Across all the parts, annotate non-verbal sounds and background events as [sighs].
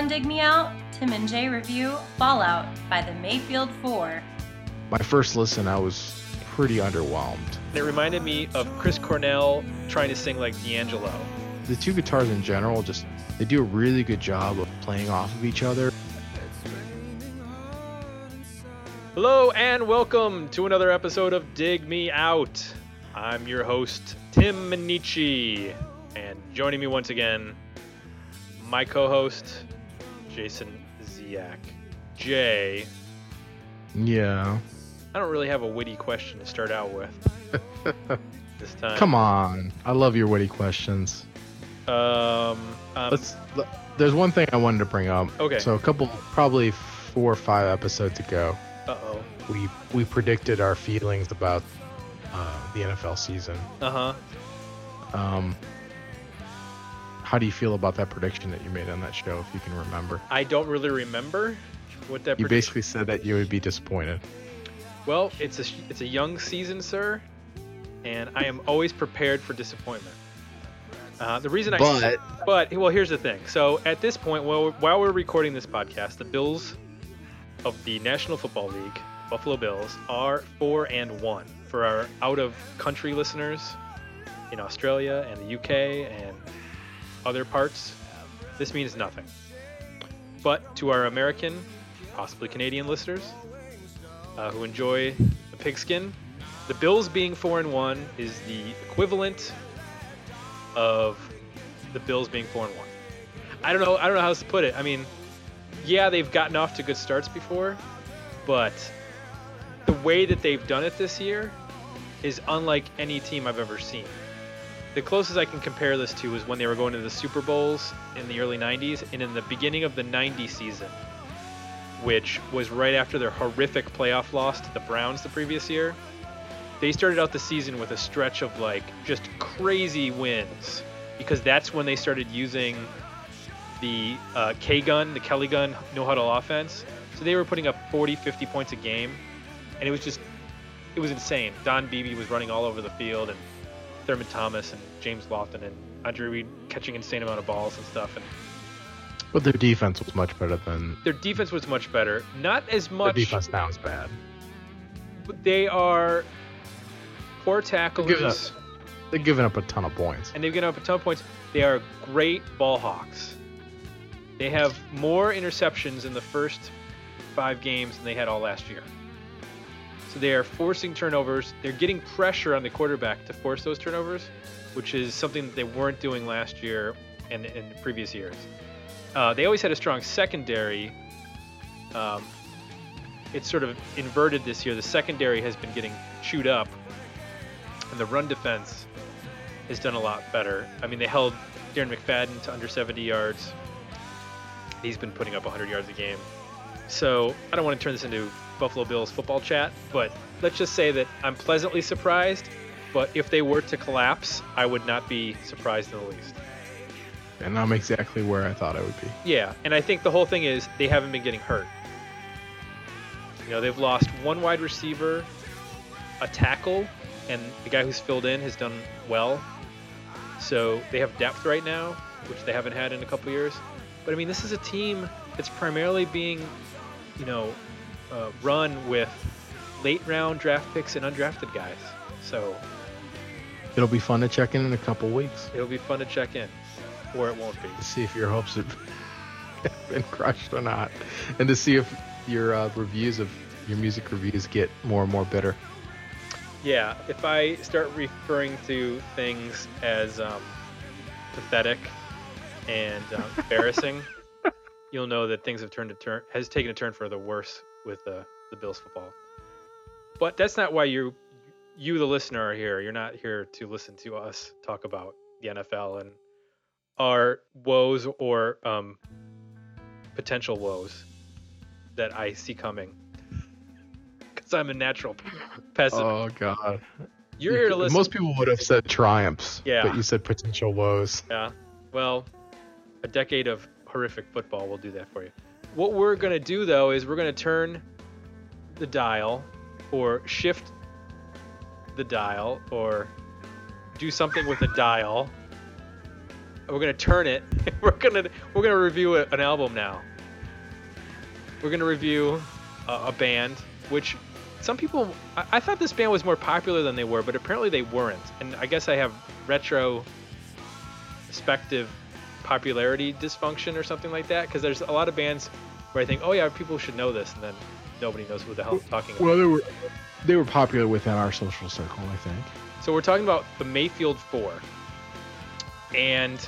on Dig Me Out, Tim and Jay review Fallout by the Mayfield 4. My first listen, I was pretty underwhelmed. It reminded me of Chris Cornell trying to sing like D'Angelo. The two guitars in general just they do a really good job of playing off of each other. Hello and welcome to another episode of Dig Me Out. I'm your host, Tim Minichi, and joining me once again, my co-host, Jason Ziak. Jay, Yeah. I don't really have a witty question to start out with [laughs] this time. Come on. I love your witty questions. Um, um Let's let- there's one thing I wanted to bring up. Okay. So a couple probably four or five episodes ago, uh-oh. we we predicted our feelings about uh, the NFL season. Uh-huh. Um how do you feel about that prediction that you made on that show if you can remember? I don't really remember what that You prediction basically said that you would be disappointed. Well, it's a it's a young season, sir, and I am always prepared for disappointment. Uh, the reason I But but well, here's the thing. So at this point, while we're, while we're recording this podcast, the Bills of the National Football League, Buffalo Bills, are four and one. For our out of country listeners in Australia and the UK and other parts, this means nothing. But to our American, possibly Canadian listeners uh, who enjoy the pigskin, the Bills being four and one is the equivalent of the Bills being four and one. I don't know. I don't know how else to put it. I mean, yeah, they've gotten off to good starts before, but the way that they've done it this year is unlike any team I've ever seen. The closest I can compare this to is when they were going to the Super Bowls in the early 90s and in the beginning of the 90 season, which was right after their horrific playoff loss to the Browns the previous year. They started out the season with a stretch of like just crazy wins because that's when they started using the uh, K gun, the Kelly gun, no huddle offense. So they were putting up 40, 50 points a game, and it was just, it was insane. Don Beebe was running all over the field, and Thurman Thomas and James Lofton and Andre Reed catching insane amount of balls and stuff. And but their defense was much better than their defense was much better. Not as much. defense now is bad. but They are poor tacklers. they're giving up a ton of points. and they've given up a ton of points. They are great ball hawks. They have more interceptions in the first five games than they had all last year. So they are forcing turnovers. They're getting pressure on the quarterback to force those turnovers, which is something that they weren't doing last year and in previous years. Uh, they always had a strong secondary. Um, it's sort of inverted this year. The secondary has been getting chewed up, and the run defense has done a lot better. I mean, they held Darren McFadden to under 70 yards. He's been putting up 100 yards a game. So I don't want to turn this into Buffalo Bills football chat, but let's just say that I'm pleasantly surprised. But if they were to collapse, I would not be surprised in the least. And I'm exactly where I thought I would be. Yeah, and I think the whole thing is they haven't been getting hurt. You know, they've lost one wide receiver, a tackle, and the guy who's filled in has done well. So they have depth right now, which they haven't had in a couple years. But I mean, this is a team that's primarily being, you know, uh, run with late round draft picks and undrafted guys. So It'll be fun to check in in a couple weeks it'll be fun to check in, or it won't be. to see if your hopes have [laughs] been crushed or not, and to see if your uh, reviews of your music reviews get more and more bitter. Yeah, if I start referring to things as um, pathetic and um, [laughs] embarrassing, you'll know that things have turned a turn has taken a turn for the worse with the the Bills football. But that's not why you you the listener are here. You're not here to listen to us talk about the NFL and our woes or um, potential woes that I see coming. Because I'm a natural [laughs] pessimist. Oh God! You're here to listen. Most people would have said triumphs, Yeah. but you said potential woes. Yeah. Well, a decade of horrific football will do that for you. What we're going to do, though, is we're going to turn the dial or shift the dial or do something with the dial we're gonna turn it. [laughs] we're gonna we're gonna review a, an album now. We're gonna review a, a band, which some people I, I thought this band was more popular than they were, but apparently they weren't. And I guess I have retrospective popularity dysfunction or something like that because there's a lot of bands where I think, oh yeah, people should know this, and then nobody knows who the hell I'm talking about. Well, they were they were popular within our social circle, I think. So we're talking about the Mayfield Four, and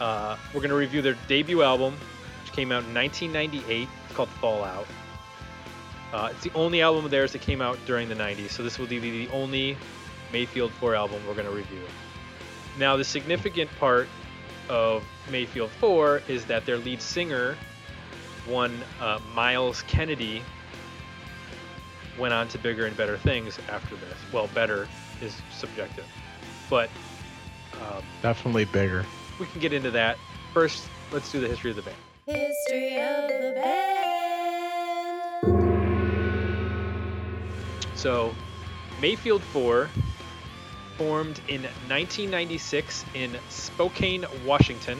uh, we're going to review their debut album, which came out in 1998. It's called Fallout. Uh, it's the only album of theirs that came out during the 90s, so this will be the only Mayfield 4 album we're going to review. Now, the significant part of Mayfield 4 is that their lead singer, one uh, Myles Kennedy, went on to bigger and better things after this. Well, better is subjective, but um, Definitely bigger. we can get into that. First, let's do the history of the band. History of the band. So, Mayfield 4 formed in 1996 in Spokane, Washington.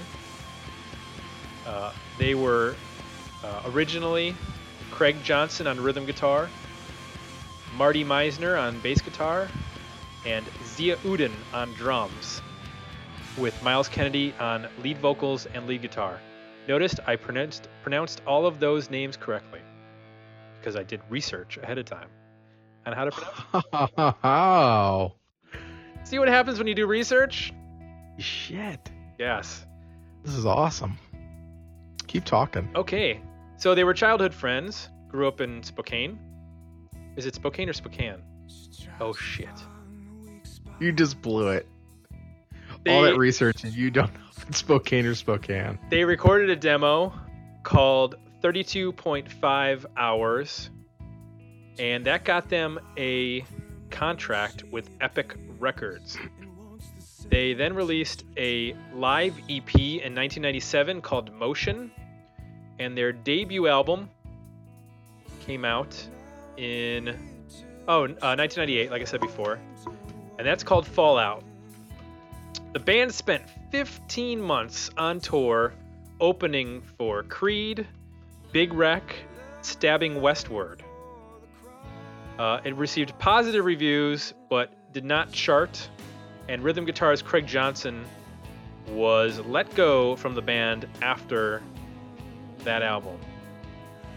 Uh, they were uh, originally Craig Johnson on rhythm guitar, Marty Meisner on bass guitar, and Zia Uddin on drums, with Myles Kennedy on lead vocals and lead guitar. Noticed I pronounced pronounced all of those names correctly because I did research ahead of time on how to pronounce. [laughs] oh See what happens when you do research? shit! Yes. This is awesome. Keep talking. Okay. So they were childhood friends. Grew up in Spokane. Is it Spokane or Spokane? Oh shit. You just blew it. They, All that research and you don't know if it's Spokane or Spokane. they recorded a demo called 32.5 hours, and that got them a contract with Epic Records. They then released a live EP in 1997 called Motion, and their debut album came out in oh uh, 1998, like I said before, and that's called Fallout. The band spent 15 months on tour, opening for Creed, Big Wreck, Stabbing Westward. Uh, it received positive reviews, but did not chart. And rhythm guitarist Craig Johnson was let go from the band after that album.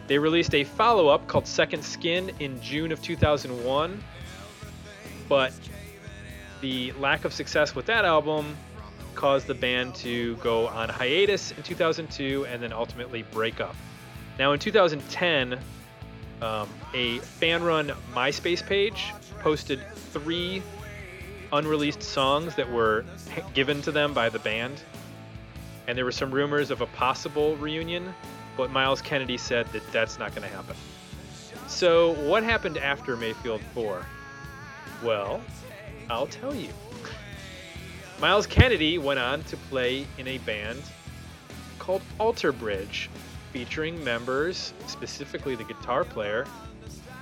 They released a follow up called Second Skin in June of 2001, but the lack of success with that album caused the band to go on hiatus in 2002 and then ultimately break up. Now, in 2010, um, a fan run MySpace page posted three unreleased songs that were given to them by the band. And there were some rumors of a possible reunion, but Myles Kennedy said that that's not going to happen. So, what happened after Mayfield 4? Well, I'll tell you. Myles Kennedy went on to play in a band called Alter Bridge, featuring members, specifically the guitar player,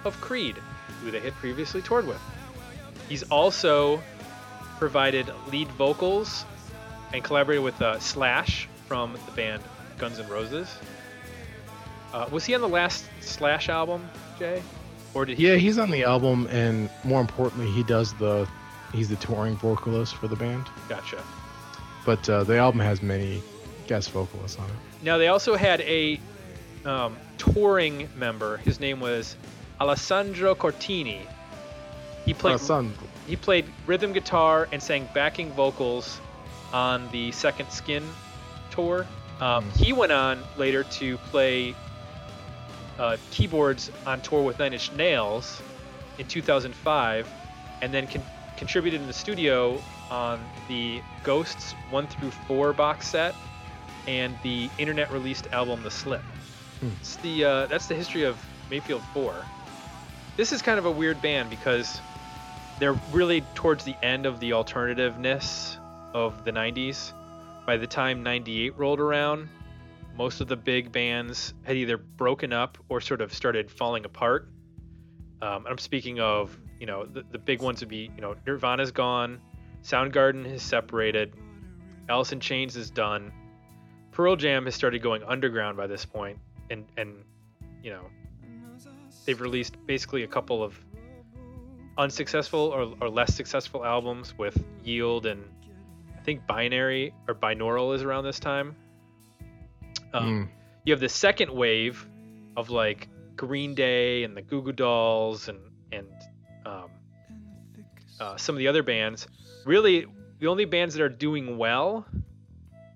of Creed, who they had previously toured with. He's also provided lead vocals and collaborated with uh, Slash from the band Guns N' Roses. Uh, was he on the last Slash album, Jay? Or did he? Yeah, he's on the album, and more importantly, he does the he's the touring vocalist for the band. Gotcha. But uh, the album has many guest vocalists on it. Now they also had a um, touring member. His name was Alessandro Cortini. He played son, he played rhythm guitar and sang backing vocals on the Second Skin tour. Um, Hmm. He went on later to play uh, keyboards on tour with Nine Inch Nails in 2005, and then con- contributed in the studio on the Ghosts 1 through 4 box set and the internet released album The Slip. Hmm. It's the uh, that's the history of Mayfield 4. This is kind of a weird band because they're really towards the end of the alternativeness of the 90s. By the time 98 rolled around, most of the big bands had either broken up or sort of started falling apart. Um, I'm speaking of, you know, the, the big ones would be, you know, Nirvana's gone, Soundgarden has separated, Alice in Chains is done. Pearl Jam has started going underground by this point, and and you know they've released basically a couple of unsuccessful or, or less successful albums with Yield and I think Binary or Binaural is around this time. Um, Mm. You have the second wave of like Green Day and the Goo Goo Dolls and and um, uh, some of the other bands. Really, the only bands that are doing well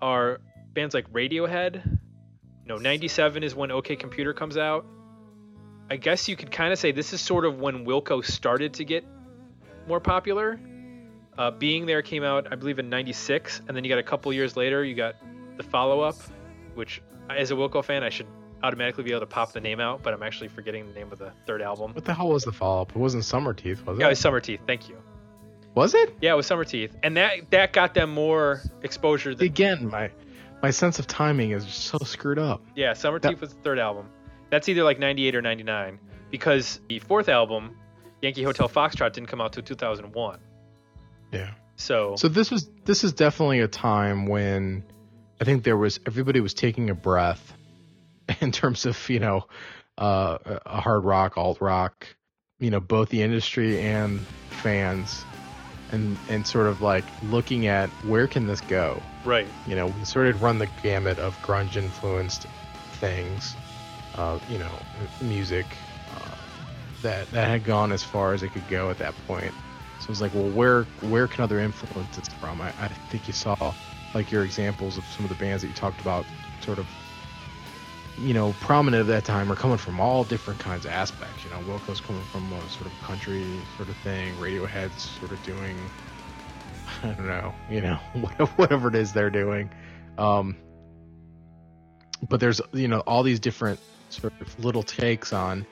are bands like Radiohead. You know, 97 is when OK Computer comes out. I guess you could kind of say this is sort of when Wilco started to get more popular. Uh, Being There came out, I believe, in 96, and then you got a couple years later, you got the follow up, which, as a Wilco fan, I should automatically be able to pop the name out, but I'm actually forgetting the name of the third album. What the hell was the follow up? It wasn't Summerteeth, was it? Yeah, it was Summerteeth. Thank you. was it? Yeah, it was Summerteeth, and that that got them more exposure. Than, Again, my my sense of timing is so screwed up. yeah, Summerteeth was the third album. That's either like 98 or 99, because the fourth album, Yankee Hotel Foxtrot, didn't come out till 2001. Yeah. So, So this was this is definitely a time when I think there was everybody was taking a breath [laughs] in terms of you know uh, a hard rock, alt rock, you know both the industry and fans, and and sort of like looking at where can this go. right, You know, we sort of run the gamut of grunge influenced things, uh, you know, music uh, that that had gone as far as it could go at that point. So it was like, well, where where can other influences from? I, I think you saw like your examples of some of the bands that you talked about, sort of, you know, prominent at that time are coming from all different kinds of aspects. You know, Wilco's coming from a sort of country sort of thing, Radiohead's sort of doing [laughs] I don't know, you know, [laughs] whatever it is they're doing. Um, but there's, you know, all these different sort of little takes on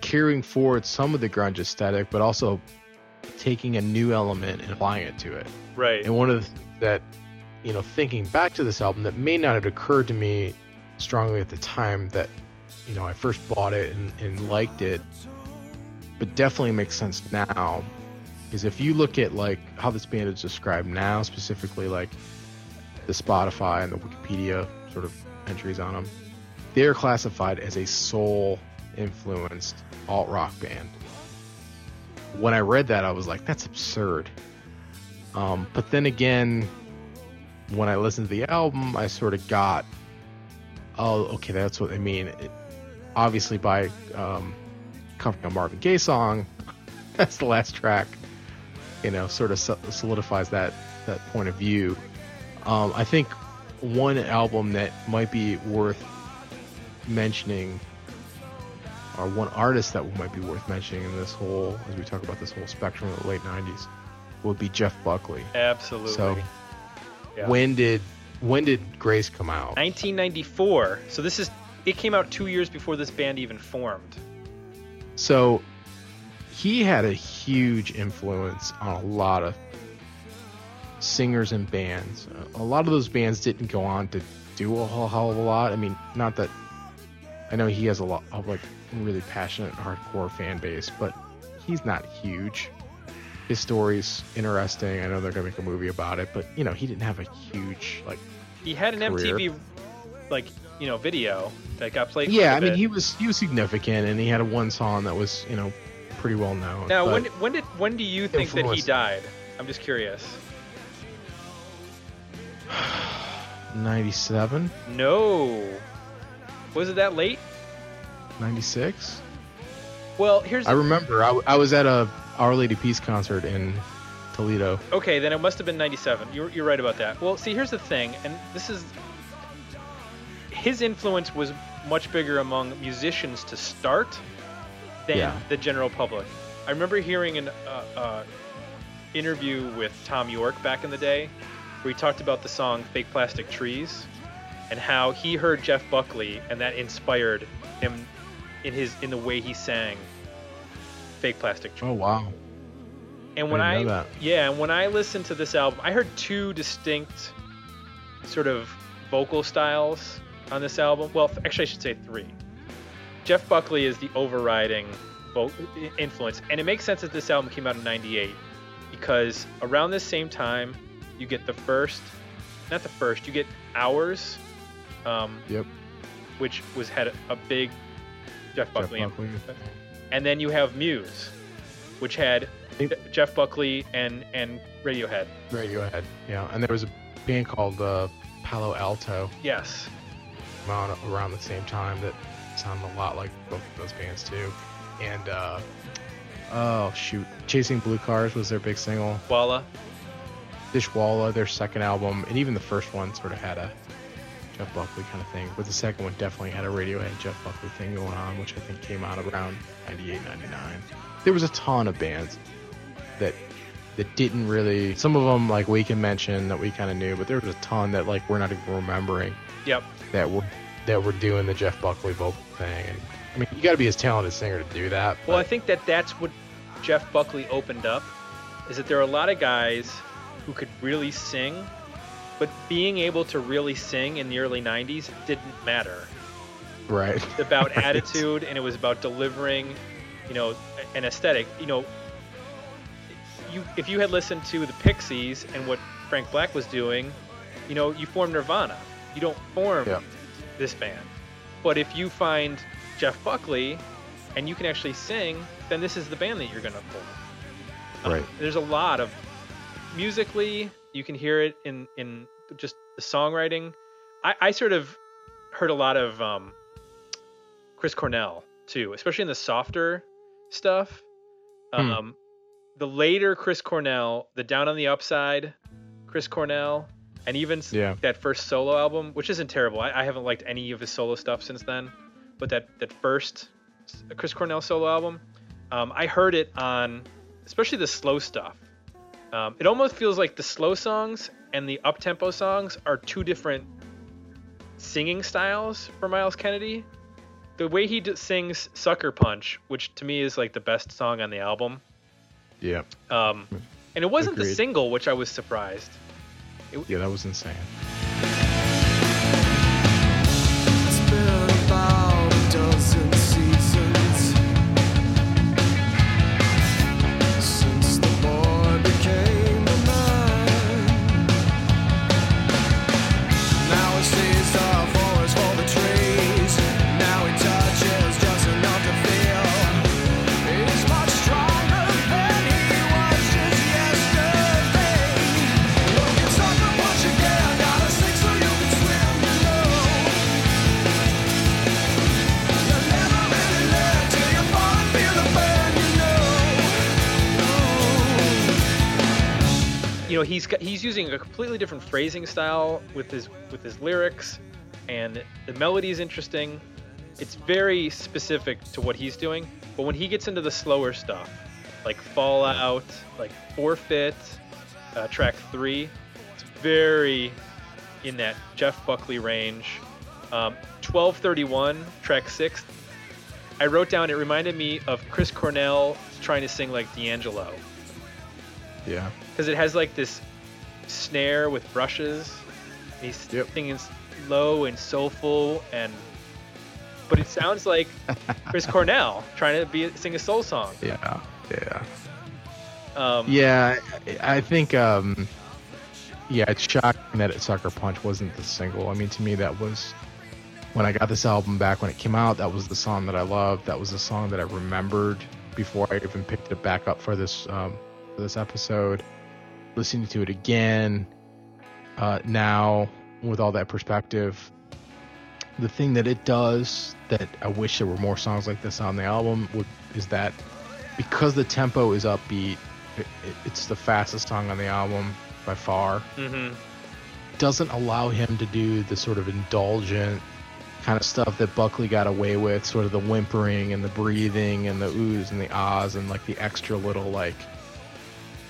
carrying forward some of the grunge aesthetic, but also taking a new element and applying it to it. right. And one of the things that, you know, thinking back to this album that may not have occurred to me strongly at the time that, you know, I first bought it and, and liked it, but definitely makes sense now. Is if you look at like how this band is described now, specifically like the Spotify and the Wikipedia sort of entries on them, they're classified as a soul influenced alt rock band. When I read that, I was like, that's absurd. Um, but then again, when I listened to the album, I sort of got, oh, okay, that's what they mean. It, obviously, by um, covering a Marvin Gaye song, [laughs] that's the last track. You know, sort of solidifies that that point of view. Um, I think one album that might be worth mentioning, or one artist that might be worth mentioning in this whole, as we talk about this whole spectrum of the late '90s, would be Jeff Buckley. Absolutely. So, Yeah. when did when did Grace come out? 1994. So this is it came out two years before this band even formed. So he had a huge influence on a lot of singers and bands. A lot of those bands didn't go on to do a whole hell of a lot. I mean, not that I know he has a lot of like really passionate hardcore fan base, but he's not huge. His story's interesting. I know they're gonna make a movie about it, but you know, he didn't have a huge like He had an Career. MTV like you know video that got played. Yeah, I mean bit. he was he was significant and he had a one song that was, you know, pretty well known. Now, when when did when do you think that he died? I'm just curious. [sighs] 97, No. Was it that late? 96? Well, here's I remember I, I was at a Our Lady Peace concert in Toledo. Okay, then it must have been 97. You're, you're right about that. Well, see, here's the thing, and this is. His influence was much bigger among musicians to start than Yeah. the general public. I remember hearing an uh, uh, interview with Thom Yorke back in the day where he talked about the song Fake Plastic Trees and how he heard Jeff Buckley and that inspired him in his in the way he sang Fake Plastic Trees. Oh wow. And when I I, didn't know that. yeah, and when I listened to this album, I heard two distinct sort of vocal styles on this album. Well, actually, I should say three. Jeff Buckley is the overriding vo- influence, and it makes sense that this album came out in '98 because around this same time, you get the first not the first. You get Hours, um, Yep. which was had a, a big Jeff Jeff Buckley, Buckley. and then you have Muse, which had. Jeff Buckley and and Radiohead. Radiohead. Yeah, and there was a band called uh, Palo Alto Yes. on around the same time that sounded a lot like both of those bands too. And uh, oh shoot, Chasing Blue Cars was their big single. Walla. Dishwalla, their second album, and even the first one sort of had a Jeff Buckley kind of thing, but the second one definitely had a Radiohead Jeff Buckley thing going on, which I think came out around 98, 99. There was a ton of bands that that didn't really. Some of them like we can mention that we kind of knew, but there was a ton that like we're not even remembering Yep. that were that were doing the Jeff Buckley vocal thing. And I mean, you got to be as talented singer to do that. Well, I think that that's what Jeff Buckley opened up, is that there are a lot of guys who could really sing, but being able to really sing in the early '90s didn't matter. right. It's about [laughs] Right. attitude, and it was about delivering, you know, an aesthetic. You know, you if you had listened to the Pixies and what Frank Black was doing, you know, you form Nirvana. You don't form Yep. this band. But if you find Jeff Buckley and you can actually sing, then this is the band that you're going to form. Um, Right. There's a lot of musically, you can hear it in in just the songwriting. I, I sort of heard a lot of um, Chris Cornell too, especially in the softer stuff. Hmm. Um, the later Chris Cornell, the Down on the Upside, Chris Cornell, and even Yeah. that first solo album, which isn't terrible. I, I haven't liked any of his solo stuff since then, but that that first Chris Cornell solo album, um, I heard it on, especially the slow stuff. Um, it almost feels like the slow songs and the up tempo songs are two different singing styles for Myles Kennedy. The way he d- sings "Sucker Punch," which to me is like the best song on the album, Yeah. um, and it wasn't the single, which I was surprised. Yeah, that was insane. He's he's using a completely different phrasing style with his with his lyrics and the melody is interesting. It's very specific to what he's doing but when he gets into the slower stuff like fallout like forfeit uh, track three it's very in that jeff buckley range. Um, 1231 track six i wrote down it reminded me of chris cornell trying to sing like d'angelo Yeah. because it has like this snare with brushes. He's Yep. singing low and soulful, and but it sounds like [laughs] Chris Cornell trying to be sing a soul song. Yeah. Yeah. Um, Yeah, I think um yeah, it's shocking that it Sucker Punch wasn't the single. I mean, to me that was when I got this album back when it came out, that was the song that I loved. That was the song that I remembered before I even picked it back up for this um this episode. Listening to it again uh now with all that perspective, the thing that it does that I wish there were more songs like this on the album would is that because the tempo is upbeat it, it, it's the fastest song on the album by far. mhm. Doesn't allow him to do the sort of indulgent kind of stuff that Buckley got away with, sort of the whimpering and the breathing and the oohs and the ahs and like the extra little like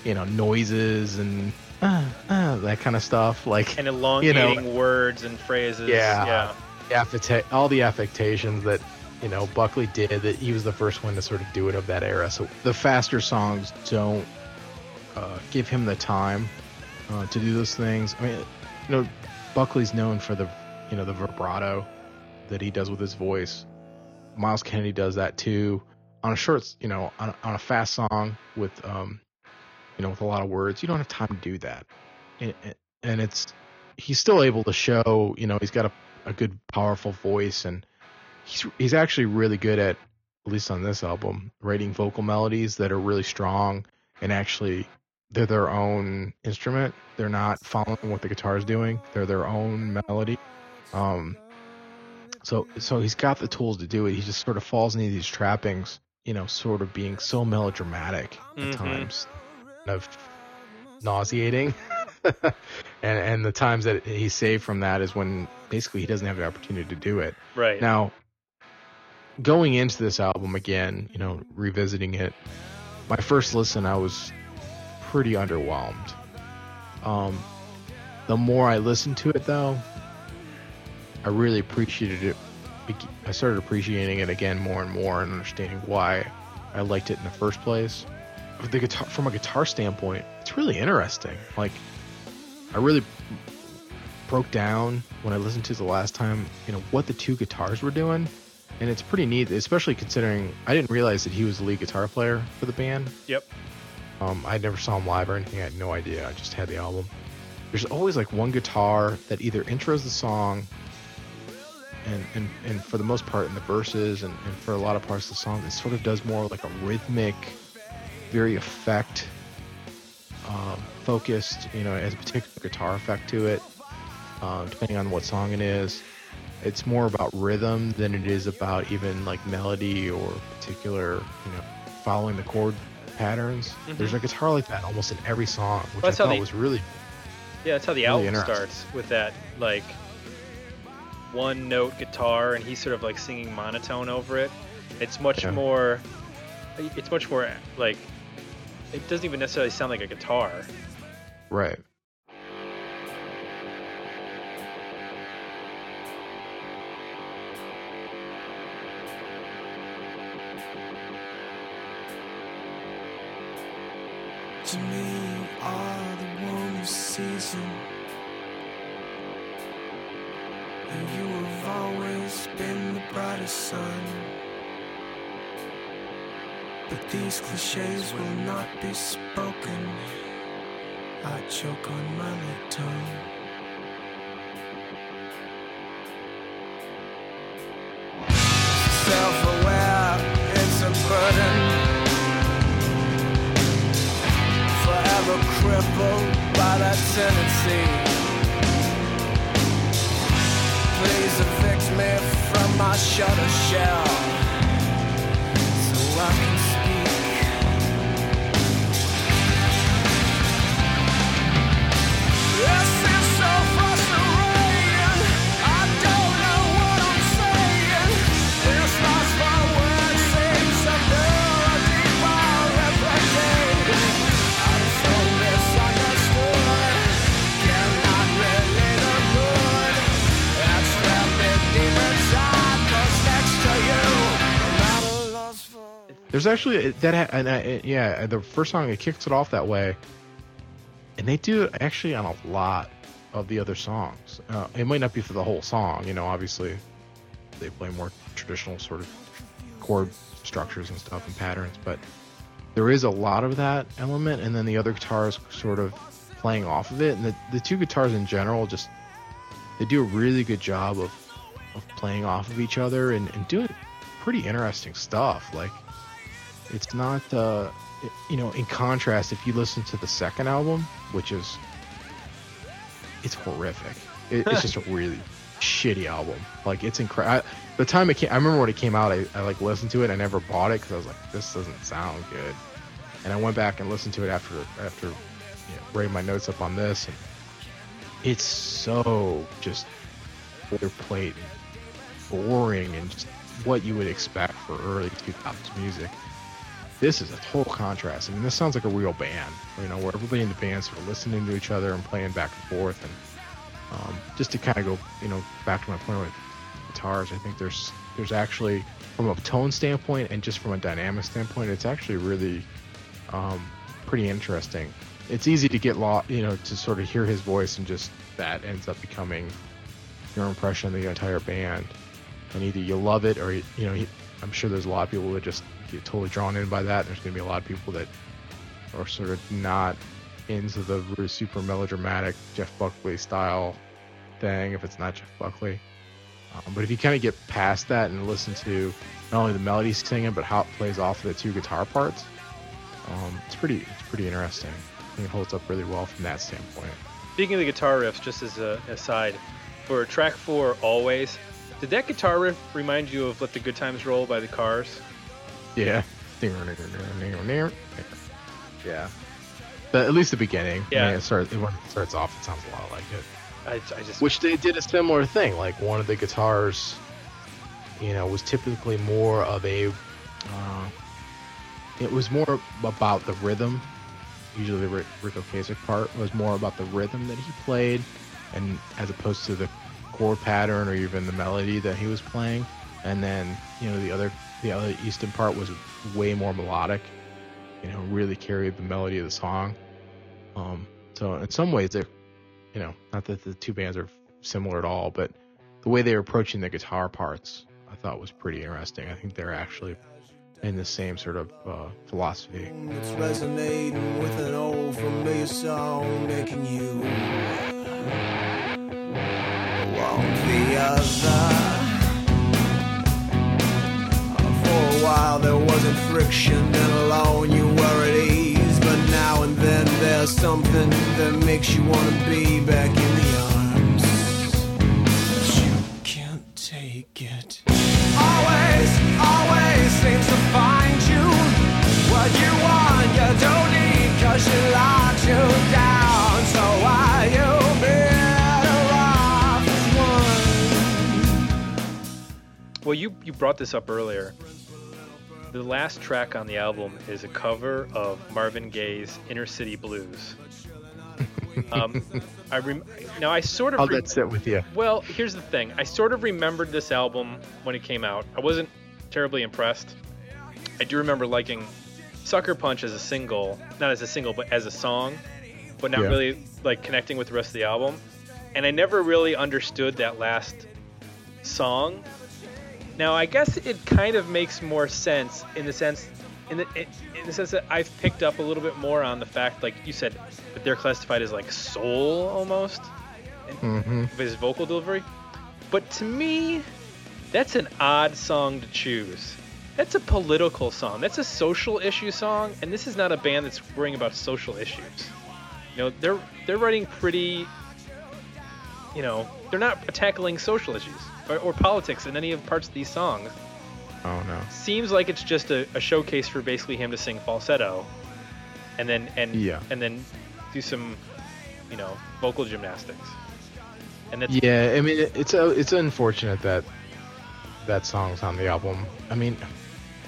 you know noises and uh, uh, that kind of stuff. Like and elongating words and phrases. Yeah. yeah. affecta- all the affectations that you know Buckley did that he was the first one to sort of do it of that era. So the faster songs don't uh, give him the time uh, to do those things. I mean, you know, Buckley's known for the you know the vibrato that he does with his voice. Myles Kennedy does that too on a short, you know, on, on a fast song with um, you know, with a lot of words. You don't have time to do that, and, and it's he's still able to show, you know, he's got a, a good, powerful voice, and he's he's actually really good at, at least on this album, writing vocal melodies that are really strong and actually they're their own instrument. They're not following what the guitar is doing. They're their own melody. Um, so so he's got the tools to do it. He just sort of falls into these trappings, you know, sort of being so melodramatic at Mhm. times, of nauseating. [laughs] and and the times that he's saved from that is when basically he doesn't have the opportunity to do it. Right. Now, going into this album again, you know, revisiting it, my first listen, I was pretty underwhelmed. Um, the more I listened to it, though, I really appreciated it. I started appreciating it again more and more and understanding why I liked it in the first place. The guitar, from a guitar standpoint, it's really interesting. Like, I really broke down when I listened to the last time, you know, what the two guitars were doing. And it's pretty neat, especially considering I didn't realize that he was the lead guitar player for the band. Yep. Um, I never saw him live or anything. I had no idea. I just had the album. There's always like one guitar that either intros the song, and and, and for the most part in the verses, and, and for a lot of parts of the song, it sort of does more like a rhythmic, very effect um, focused. You know, it has a particular guitar effect to it, um, depending on what song it is. It's more about rhythm than it is about even like melody or particular, you know, following the chord patterns. There's a guitar like that almost in every song, which That's I thought the- was really Yeah, that's how the Really album starts with that like one note guitar, and he's sort of like singing monotone over it. It's much Yeah. more. It's much more like. It doesn't even necessarily sound like a guitar. right. To me, you are the warmest season. And you have always been the brightest sun. But these cliches will not be spoken. I choke on my lip tongue. Crippled by that tendency. Please evict me from my shutter shell so I can There's actually that, ha- and I, yeah, the first song it kicks it off that way, and they do it actually on a lot of the other songs. Uh, it might not be for the whole song, you know. Obviously, they play more traditional sort of chord structures and stuff and patterns, but there is a lot of that element, and then the other guitars sort of playing off of it, and the, the two guitars in general just they do a really good job of of playing off of each other and, and doing pretty interesting stuff. Like it's not uh you know in contrast if you listen to the second album which is it's horrific. It, it's just a [laughs] really shitty album. Like it's incredible the time it came i remember when it came out I, I like listened to it i never bought it because i was like this doesn't sound good. And i went back and listened to it after after you know, writing my notes up on this and it's so just boilerplate and boring and just what you would expect for early 2000s music this is a total contrast. I mean, this sounds like a real band, you know, where everybody in the band sort of listening to each other and playing back and forth. And um, just to kind of go, you know, back to my point with guitars, I think there's there's actually from a tone standpoint and just from a dynamic standpoint, it's actually really um, pretty interesting. It's easy to get lost, you know, to sort of hear his voice and just that ends up becoming your impression of the entire band. And either you love it or you know, I'm sure there's a lot of people that just get totally drawn in by that. There's going to be a lot of people that are sort of not into the really super melodramatic Jeff Buckley style thing if it's not Jeff Buckley. Um, but if you kind of get past that and listen to not only the melody singing but how it plays off of the two guitar parts, um, it's pretty it's pretty interesting. I think it holds up really well from that standpoint. Speaking of the guitar riffs, just as a aside, for track four, Always, did that guitar riff remind you of Let the Good Times Roll by the Cars? Yeah. Yeah. The, at least the beginning. I Yeah. mean, it starts when it starts off, it sounds a lot like it. I, I just. Which they did a similar thing. Like one of the guitars, you know, was typically more of a. Uh, it was more about the rhythm. Usually the Rick, Ric Ocasek part was more about the rhythm that he played, and as opposed to the chord pattern or even the melody that he was playing. And then you know the other the other Easton part was way more melodic. You know, really carried the melody of the song. Um, so in some ways they're you know, not that the two bands are similar at all, but the way they were approaching the guitar parts, I thought was pretty interesting. I think they're actually in the same sort of uh, philosophy. It's resonating with an old familiar song, making you the other. While friction, and alone you were at ease. But now and then there's something that makes you want to be back in the arms. But you can't take it. Always, always seems to find you. What you want, you don't need, cause she locks you down. So why you better off? Well, you, you brought this up earlier. The last track on the album is a cover of Marvin Gaye's Inner City Blues. [laughs] Um, I rem- now I sort of How'd rem- that sit with you? Well, here's the thing. I sort of remembered this album when it came out. I wasn't terribly impressed. I do remember liking Sucker Punch as a single, not as a single, but as a song, but not Yeah. really like connecting with the rest of the album. And I never really understood that last song. Now, I guess it kind of makes more sense in the sense in the in the sense that I've picked up a little bit more on the fact, like you said, that they're classified as like soul almost Mm-hmm. of his vocal delivery. But to me, that's an odd song to choose. That's a political song. That's a social issue song, and this is not a band that's worrying about social issues. You know, they're they're writing pretty. You know, they're not tackling social issues or, or politics in any of parts of these songs. Oh no. Seems like it's just a, a showcase for basically him to sing falsetto, and then and Yeah. and then do some, you know, vocal gymnastics. And that's Yeah, I mean it's a, it's unfortunate that that song's on the album. I mean,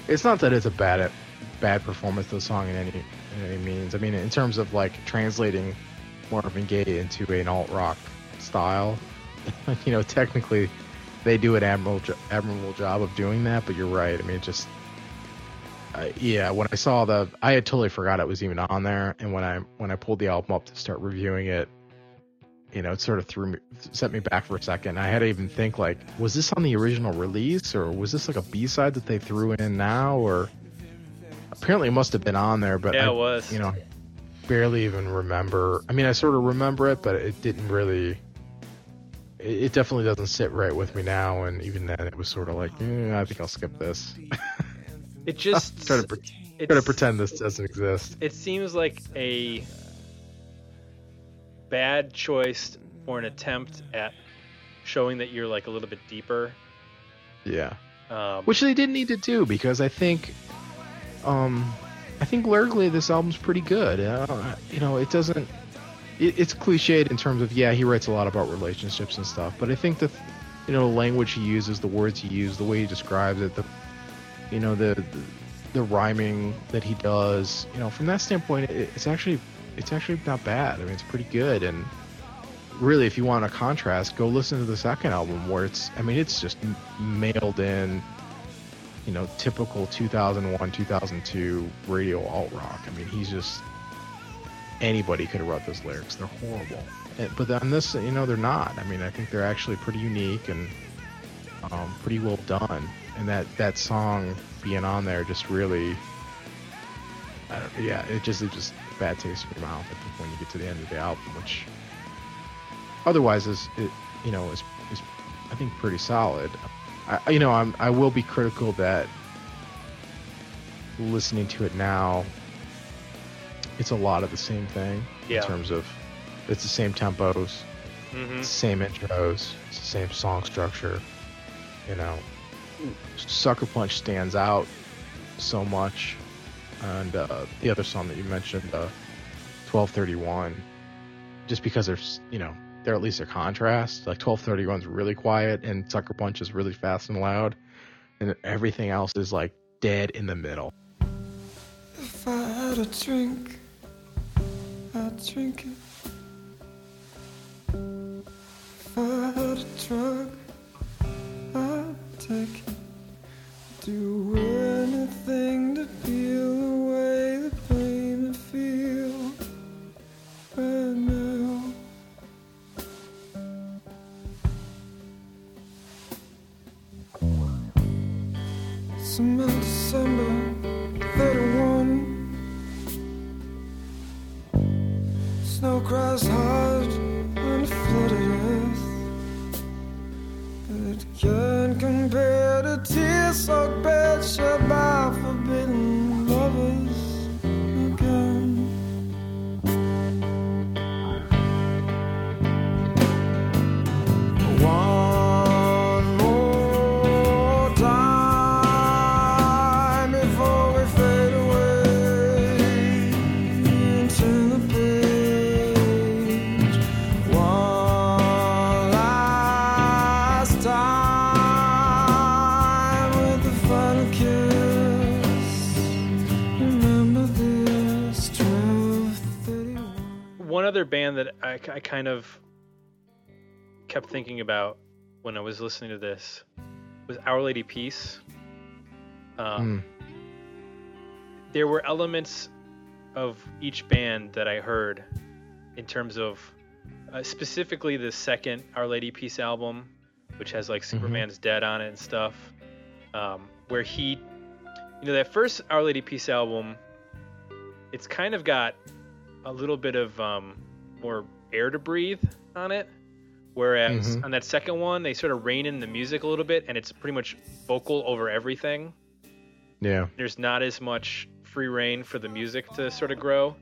it's not that it's a bad bad performance of the song in any in any means. I mean, in terms of like translating Marvin Gaye into an alt rock style, [laughs] you know, technically they do an admirable admirable job of doing that. But you're right. I mean, it just uh, yeah, when I saw the, I had totally forgot it was even on there, and when I when I pulled the album up to start reviewing it, you know, it sort of threw me, set me back for a second. I had to even think like, was this on the original release, or was this like a B side that they threw in now, or apparently it must have been on there, but Yeah, I, it was. you know, barely even remember. I mean, I sort of remember it, but it didn't really. It, it definitely doesn't sit right with me now, and even then, it was sort of like, eh, I think I'll skip this. [laughs] It just [laughs] try to pre- try to pretend this doesn't exist. It seems like a bad choice for an attempt at showing that you're like a little bit deeper. Yeah. Um, which they didn't need to do because I think, um, I think lyrically this album's pretty good. Uh, you know, it doesn't. It, it's cliched in terms of yeah, he writes a lot about relationships and stuff, but I think the, you know, the language he uses, the words he uses, the way he describes it, the, you know, the, the, the rhyming that he does, you know, from that standpoint, it, it's actually, it's actually not bad. I mean, it's pretty good and. Really, if you want a contrast, go listen to the second album where it's, I mean, it's just mailed in you know, typical 2001, 2002 radio alt rock. I mean, he's just anybody could have wrote those lyrics. They're horrible. And, but on this, you know, they're not. I mean, I think they're actually pretty unique and um, pretty well done. And that that song being on there just really, I don't, yeah, it just it just bad taste in your mouth. I when you get to the end of the album, which otherwise is it, you know, is is I think pretty solid. I, you know, I'm I will be critical that listening to it now, it's a lot of the same thing Yeah. in terms of it's the same tempos, hmm same intros, it's the same song structure. You know, Sucker Punch stands out so much, and uh, the other song that you mentioned, uh, 1231, just because there's you know they're at least a contrast. Like 1231 is really quiet, and Sucker Punch is really fast and loud, and everything else is like dead in the middle. If I had a drink, I'd drink it. If I had a drug, I'd take it. Do I, I kind of kept thinking about when I was listening to this was Our Lady Peace. Um, Mm. There were elements of each band that I heard in terms of uh, specifically the second Our Lady Peace album, which has like Superman's Dead on it and stuff, um, where he, you know, that first Our Lady Peace album, it's kind of got a little bit of um, more air to breathe on it. Whereas Mhm. on that second one, they sort of rein in the music a little bit, and it's pretty much vocal over everything. Yeah. There's not as much free reign for the music to sort of grow.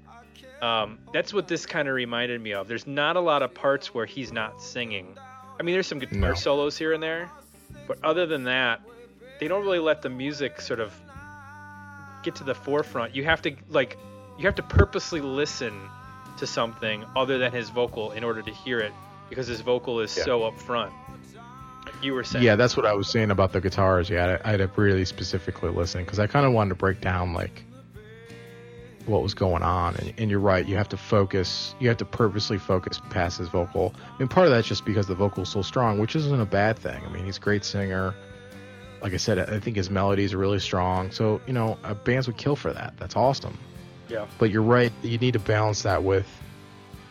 Um, that's what this kind of reminded me of. There's not a lot of parts where he's not singing. I mean, there's some guitar No. solos here and there, but other than that, they don't really let the music sort of get to the forefront. You have to like, you have to purposely listen to something other than his vocal in order to hear it, because his vocal is Yeah. so upfront. Like you were saying. Yeah, that's what I was saying about the guitars. Yeah, I, I had to really specifically listen because I kind of wanted to break down like what was going on. And, and you're right, you have to focus. You have to purposely focus past his vocal. I mean, part of that's just because the vocal's so strong, which isn't a bad thing. I mean, he's a great singer. Like I said, I think his melodies are really strong. So you know, uh, bands would kill for that. That's awesome. Yeah. But you're right. You need to balance that with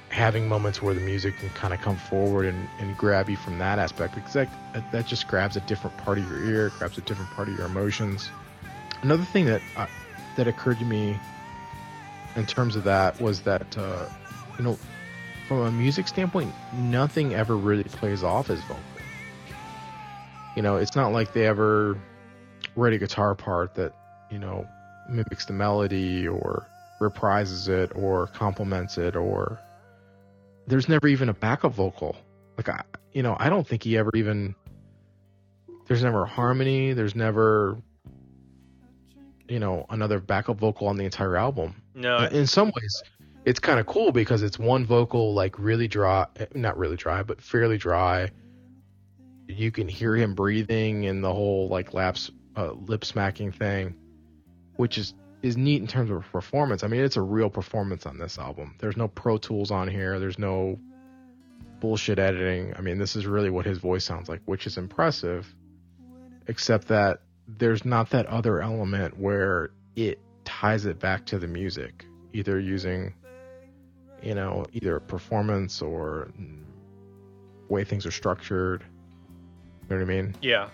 having moments where the music can kind of come forward and, and grab you from that aspect because that, that just grabs a different part of your ear, grabs a different part of your emotions. Another thing that uh, that occurred to me in terms of that was that uh, you know from a music standpoint, nothing ever really plays off his vocal. You know, it's not like they ever write a guitar part that you know mimics the melody or reprises it or complements it or there's never even a backup vocal like i you know i don't think he ever even there's never a harmony there's never you know another backup vocal on the entire album No. in some ways it's kind of cool because it's one vocal like really dry not really dry but fairly dry you can hear him breathing and the whole like laps uh, lip smacking thing which is is neat in terms of performance. I mean it's a real performance on this album. There's no pro tools on here. There's no bullshit editing. I mean this is really what his voice sounds like which is impressive except that there's not that other element where it ties it back to the music either using you know either performance or way things are structured. You know what i mean? Yeah,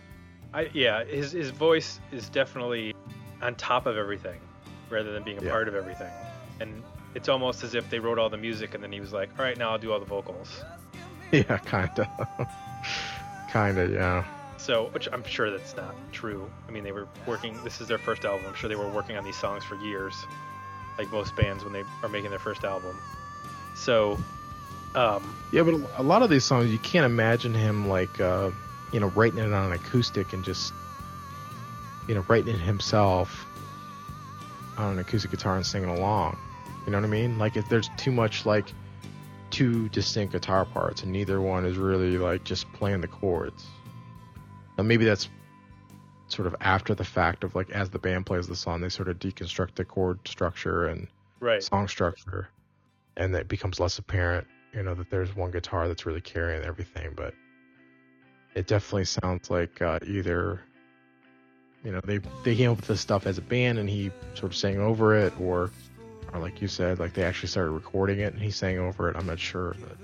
I yeah his his voice is definitely on top of everything, rather than being a Yeah. part of everything. And it's almost as if they wrote all the music and then he was like, all right, now I'll do all the vocals. [laughs] yeah, kinda, [laughs] kinda, yeah. So, which I'm sure that's not true. I mean, they were working. This is their first album. I'm sure they were working on these songs for years, like most bands when they are making their first album. So, um, Yeah, but a lot of these songs, you can't imagine him like, uh, you know, writing it on an acoustic and just, you know, writing it himself on an acoustic guitar and singing along. You know what I mean? Like, if there's too much like two distinct guitar parts, and neither one is really like just playing the chords. Now, maybe that's sort of after the fact of like as the band plays the song, they sort of deconstruct the chord structure and right. song structure, and it becomes less apparent, you know, that there's one guitar that's really carrying everything. But it definitely sounds like uh, either, you know, they they came up with this stuff as a band and he sort of sang over it, or, or like you said, like they actually started recording it and he sang over it. I'm not sure. But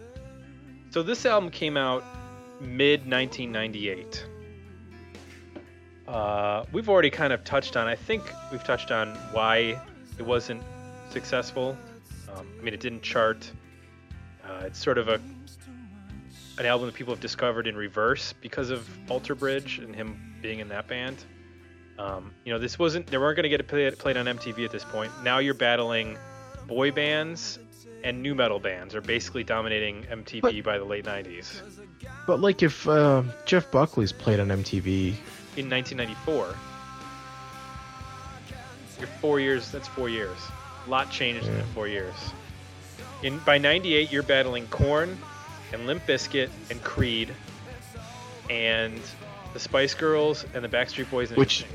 So this album came out mid 1998. Uh, we've already kind of touched on. I think we've touched on why it wasn't successful. Um, I mean, it didn't chart. Uh, it's sort of a an album that people have discovered in reverse because of Alter Bridge and him being in that band. Um, you know, this wasn't. They weren't going to get it played, on MTV at this point. Now you're battling boy bands and nu metal bands are basically dominating MTV But- by the late 90s. but like if uh, Jeff Buckley's played on MTV, In 1994, you're four years. That's four years. A lot changed in four years. In by 98, you're battling Korn and Limp Bizkit and Creed and the Spice Girls and the Backstreet Boys Which-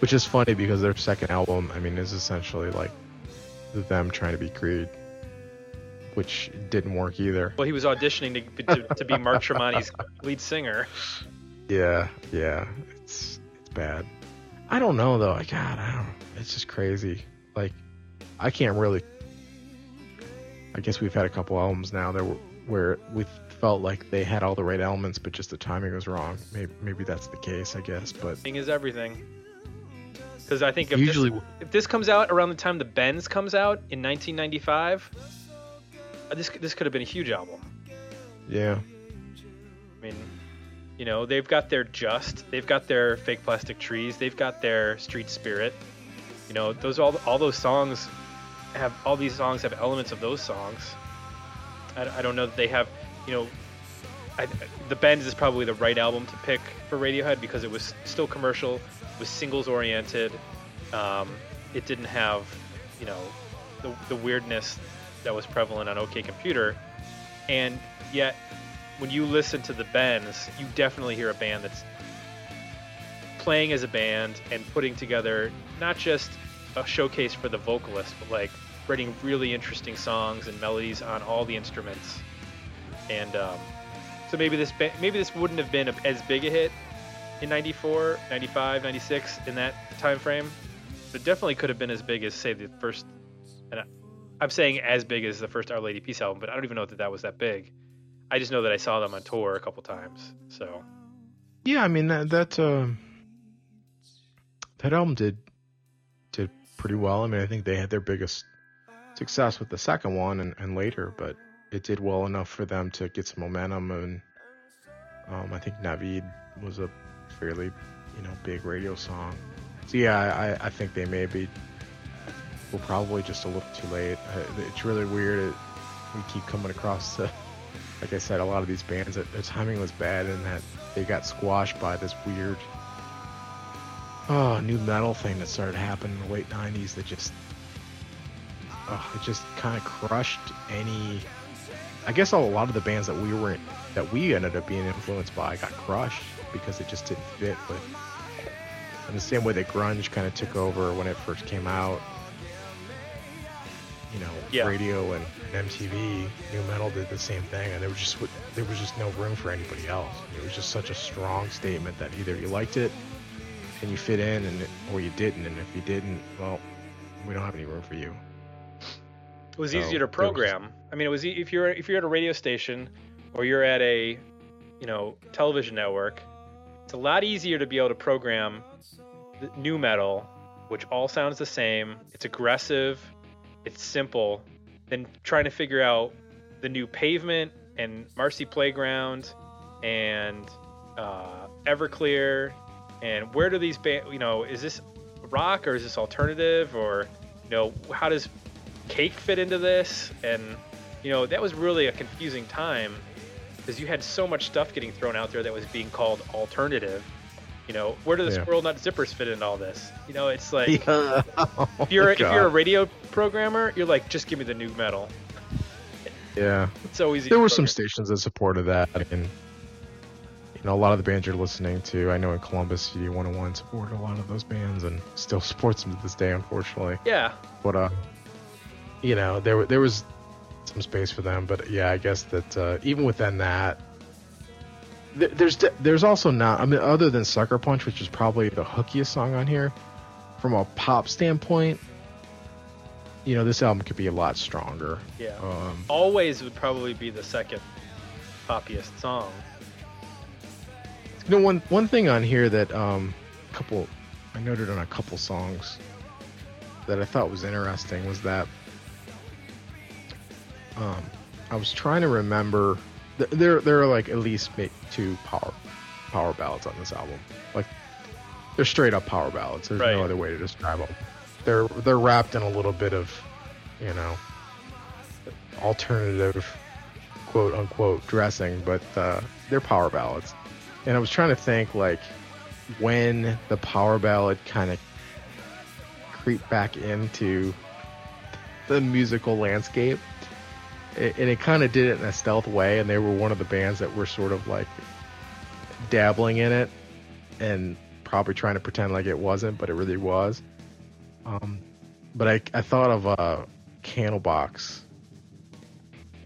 which is funny because their second album, I mean, is essentially like them trying to be Creed, which didn't work either. Well, he was auditioning to, to, to be Mark Tremonti's [laughs] lead singer. Yeah, yeah, it's it's bad. I don't know though. I God, I don't. It's just crazy. Like, I can't really. I guess we've had a couple albums now that were, where we felt like they had all the right elements, but just the timing was wrong. Maybe maybe that's the case. I guess, but Thing is everything. Because I think if Usually- this, if this comes out around the time the Bends comes out in 1995, uh, this this could have been a huge album. yeah, I mean, you know, they've got their Just, they've got their Fake Plastic Trees, they've got their Street Spirit. You know, those all all those songs have all these songs have elements of those songs. I, I don't know that they have, you know, I, the Bends is probably the right album to pick for Radiohead because it was still commercial, was singles oriented. Um, it didn't have, you know, the, the weirdness that was prevalent on OK Computer, and yet when you listen to the Bends, you definitely hear a band that's playing as a band and putting together not just a showcase for the vocalist, but like writing really interesting songs and melodies on all the instruments. And um, so maybe this maybe this wouldn't have been as big a hit in 94, 95, 96 in that time frame, but it definitely could have been as big as say the first. And I, I'm saying as big as the first Our Lady Peace album, but I don't even know that that was that big. I just know that I saw them on tour a couple times. So yeah. I mean that that uh, that album did did pretty well. I mean, I think they had their biggest success with the second one and, and later, but it did well enough for them to get some momentum. And um, I think Naveed was a fairly, you know, big radio song. So yeah, I, I- think they maybe were probably just a little too late. Uh, it's really weird. It, we keep coming across, like I said, a lot of these bands that their timing was bad and that they got squashed by this weird oh, nu metal thing that started happening in the late 90s that just oh, it just kind of crushed any I guess a lot of the bands that we were that we ended up being influenced by got crushed because it just didn't fit with in the same way that grunge kind of took over when it first came out. You know Yeah. radio and, and MTV nu metal did the same thing and there was just there was just no room for anybody else. It was just such a strong statement that either you liked it and you fit in and or you didn't and if you didn't well we don't have any room for you it was So, easier to there was- program. I mean, it was if you're if you're at a radio station or you're at a you know television network, it's a lot easier to be able to program the nu metal, which all sounds the same. It's aggressive, it's simple, than trying to figure out the new Pavement and Marcy Playground and uh, Everclear and where do these band you know is this rock or is this alternative or you know how does Cake fit into this and you know that was really a confusing time because you had so much stuff getting thrown out there that was being called alternative. You know, where do the Yeah. squirrel nut zippers fit into all this? You know, it's like Yeah. if you're if you're a [laughs] radio programmer, you're like, just give me the nu metal. yeah. It's so easy. There were some stations that supported that, and you know, a lot of the bands you're listening to. I know in Columbus, CD 101 supported a lot of those bands, and still supports them to this day, unfortunately. Yeah, But uh, you know, there there was some space for them, but yeah, I guess that uh, even within that, th- there's there's also not. I mean, other than Sucker Punch, which is probably the hookiest song on here, from a pop standpoint, you know, this album could be a lot stronger. yeah. Um, Always would probably be the second poppiest song. You know, one one thing on here that um, a couple I noted on a couple songs that I thought was interesting was that um, I was trying to remember. th- There there are like at least two power power ballads on this album. Like they're straight up power ballads. There's Right. no other way to describe them. They're they're wrapped in a little bit of you know alternative quote unquote dressing, but uh, they're power ballads. And I was trying to think like when the power ballad kind of creep back into the musical landscape. And it kind of did it in a stealth way, and they were one of the bands that were sort of like dabbling in it and probably trying to pretend like it wasn't, but it really was. Um, but I, I thought of uh, Candlebox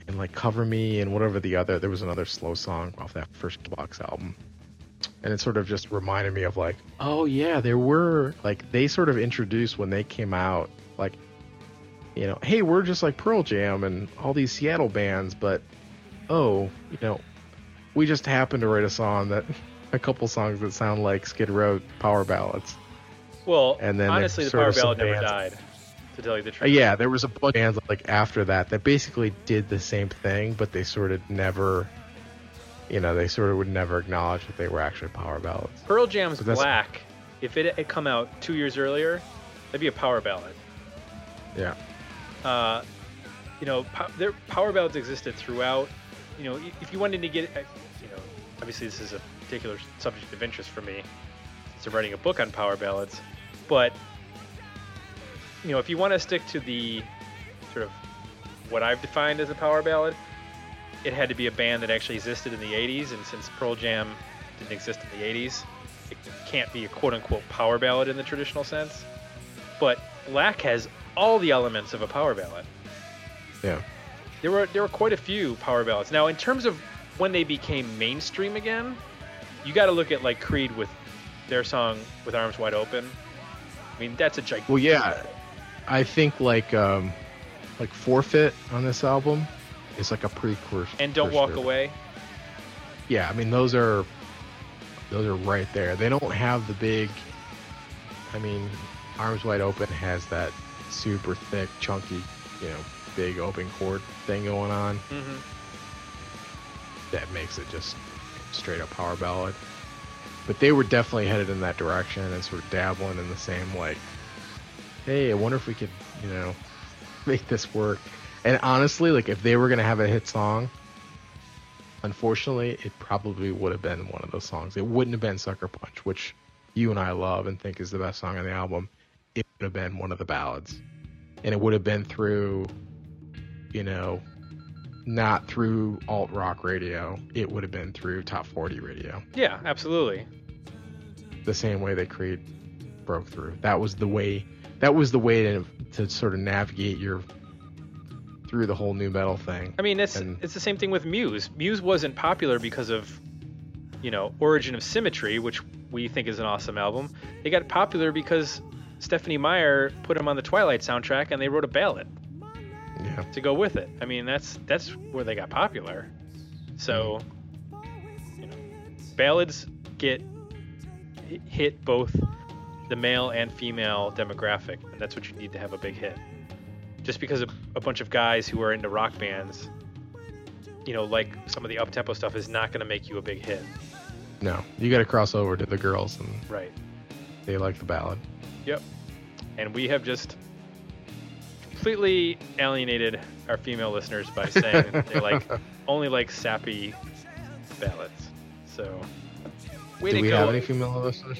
and like Cover Me and whatever the other. There was another slow song off that first Box album, and it sort of just reminded me of like, oh yeah, there were like they sort of introduced when they came out, like, you know, hey, we're just like Pearl Jam and all these Seattle bands, but oh, you know, we just happened to write a song that [laughs] a couple songs that sound like Skid Row power ballads. Well, And then honestly, the power ballad never bands- died. To tell you the truth. yeah, there was a bunch of bands like after that that basically did the same thing, but they sort of never, you know, they sort of would never acknowledge that they were actually power ballads. Pearl Jam's Black. If it had come out two years earlier, that'd be a power ballad. Yeah, uh, you know, po- their power ballads existed throughout. You know, if you wanted to get, uh, you know, obviously this is a particular subject of interest for me, since I'm writing a book on power ballads. But you know, if you want to stick to the sort of what I've defined as a power ballad, it had to be a band that actually existed in the 80s. And since Pearl Jam didn't exist in the 80s, it can't be a quote unquote power ballad in the traditional sense. But Black has all the elements of a power ballad. yeah, There were there were quite a few power ballads. Now, in terms of when they became mainstream again, you got to look at like Creed with their song "With Arms Wide Open." I mean, that's a gigantic. well, yeah, I think like um, like Forfeit on this album is like a precursor. And "Don't Walk Away." Yeah, I mean those are those are right there. They don't have the big. I mean, Arms Wide Open has that super thick, chunky, you know, big open chord thing going on. hmm that makes it just straight up power ballad. But they were definitely headed in that direction and sort of dabbling in the same like, hey, I wonder if we could, you know, [laughs] make this work. And honestly, like if they were gonna have a hit song, unfortunately, it probably would have been one of those songs. It wouldn't have been Sucker Punch, which you and I love and think is the best song on the album. It would have been one of the ballads, and it would have been through, you know, not through alt rock radio. It would have been through top 40 radio. Yeah, absolutely. The same way that Creed broke through. That was the way. That was the way to to sort of navigate your through the whole nu metal thing. I mean, it's And- it's the same thing with Muse. Muse wasn't popular because of, you know, Origin of Symmetry, which we think is an awesome album. They got popular because Stephenie Meyer put them on the Twilight soundtrack, and they wrote a ballad Yeah. to go with it. I mean, that's that's where they got popular. So, you know, ballads get hit both the male and female demographic, and that's what you need to have a big hit. Just because a, a bunch of guys who are into rock bands you know, like some of the up tempo stuff is not going to make you a big hit. No, you got to cross over to the girls, and Right. they like the ballad. Yep. And we have just completely alienated our female listeners by saying they like [laughs] only like sappy ballads. So, way Do we go. have any female listeners?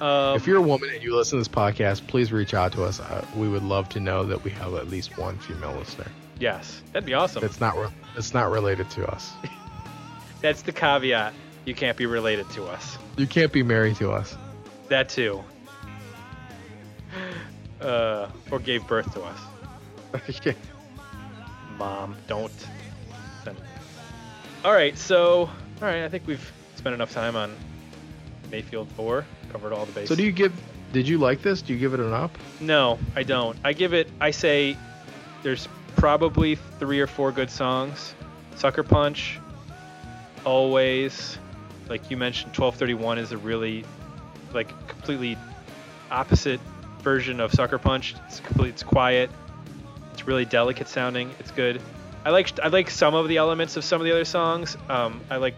um, if you're a woman and you listen to this podcast, please reach out to us. Uh, we would love to know that we have at least one female listener. yes, that'd be awesome. It's not re- that's not related to us. [laughs] That's the caveat. You can't be related to us. You can't be married to us. That too. Uh, or gave birth to us. [laughs] Mom, don't send it. All right, so all right, I think we've spent enough time on Mayfield 4, covered all the bases. so do you give? Did you like this? Do you give it an up? No, I don't. I give it. I say there's probably three or four good songs. Sucker Punch, Always, like you mentioned, 1231 is a really, like, completely opposite version of Sucker Punch. It's complete. It's quiet. It's really delicate sounding. It's good. I like I like some of the elements of some of the other songs. Um, I like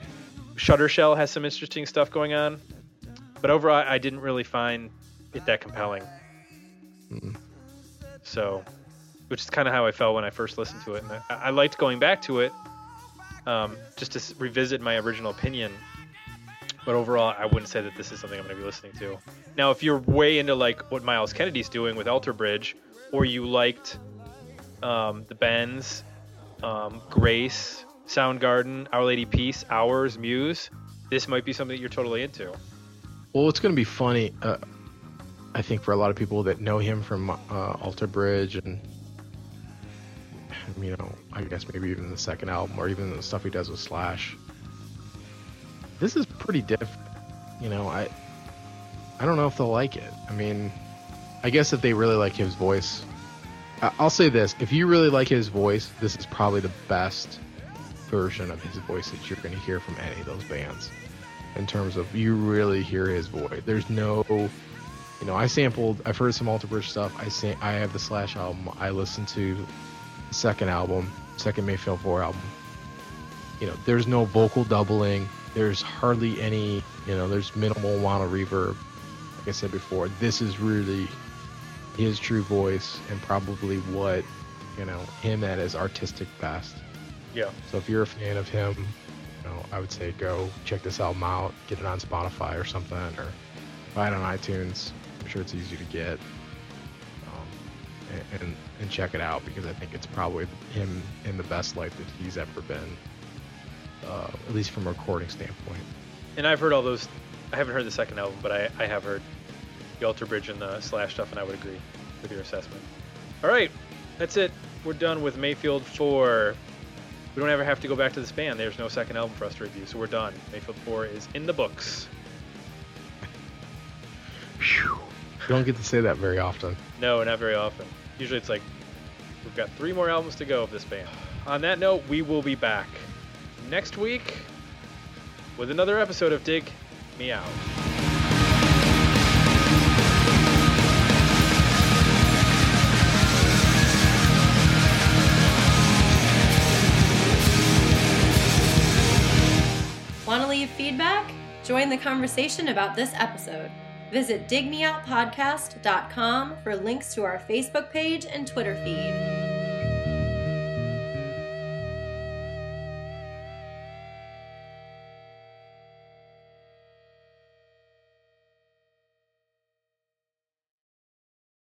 Shutter Shell has some interesting stuff going on, but overall I didn't really find it that compelling. Mm. So, which is kind of how I felt when I first listened to it, and I, I liked going back to it, um, just to revisit my original opinion. But overall, I wouldn't say that this is something I'm going to be listening to. Now, if you're way into like what Myles Kennedy's doing with Alter Bridge, or you liked um, the Bends, um, Grace, Soundgarden, Our Lady Peace, Hours, Muse, this might be something that you're totally into. Well, it's going to be funny. Uh, I think for a lot of people that know him from uh, Alter Bridge and you know, I guess maybe even the second album or even the stuff he does with Slash. This is pretty different. You know, I I don't know if they'll like it. I mean, I guess if they really like his voice, I'll say this: if you really like his voice, this is probably the best version of his voice that you're going to hear from any of those bands in terms of you really hear his voice. There's no, you know, I sampled, I've heard some Alter Bridge stuff. I say I have the Slash album. I listened to the second album, second Mayfield Four album. You know, there's no vocal doubling. There's hardly any, you know, there's minimal amount of reverb. Like I said before, this is really his true voice and probably what, you know, him at his artistic best. Yeah. So if you're a fan of him, you know, I would say go check this album out, get it on Spotify or something, or buy it on iTunes. I'm sure it's easy to get, um, and, and and check it out because I think it's probably him in the best light that he's ever been, uh, at least from a recording standpoint. And I've heard all those. I haven't heard the second album, but I, I have heard the Alter Bridge and the Slash stuff, and I would agree with your assessment. All right, that's it. We're done with Mayfield 4. We don't ever have to go back to this band. There's no second album for us to review, so we're done. Mayfield 4 is in the books. Phew. You don't get to say that very often. No, not very often. Usually it's like, we've got three more albums to go of this band. On that note, we will be back next week with another episode of Dig Me Out. Want to leave feedback? Join the conversation about this episode. Visit digmeoutpodcast.com for links to our Facebook page and Twitter feed.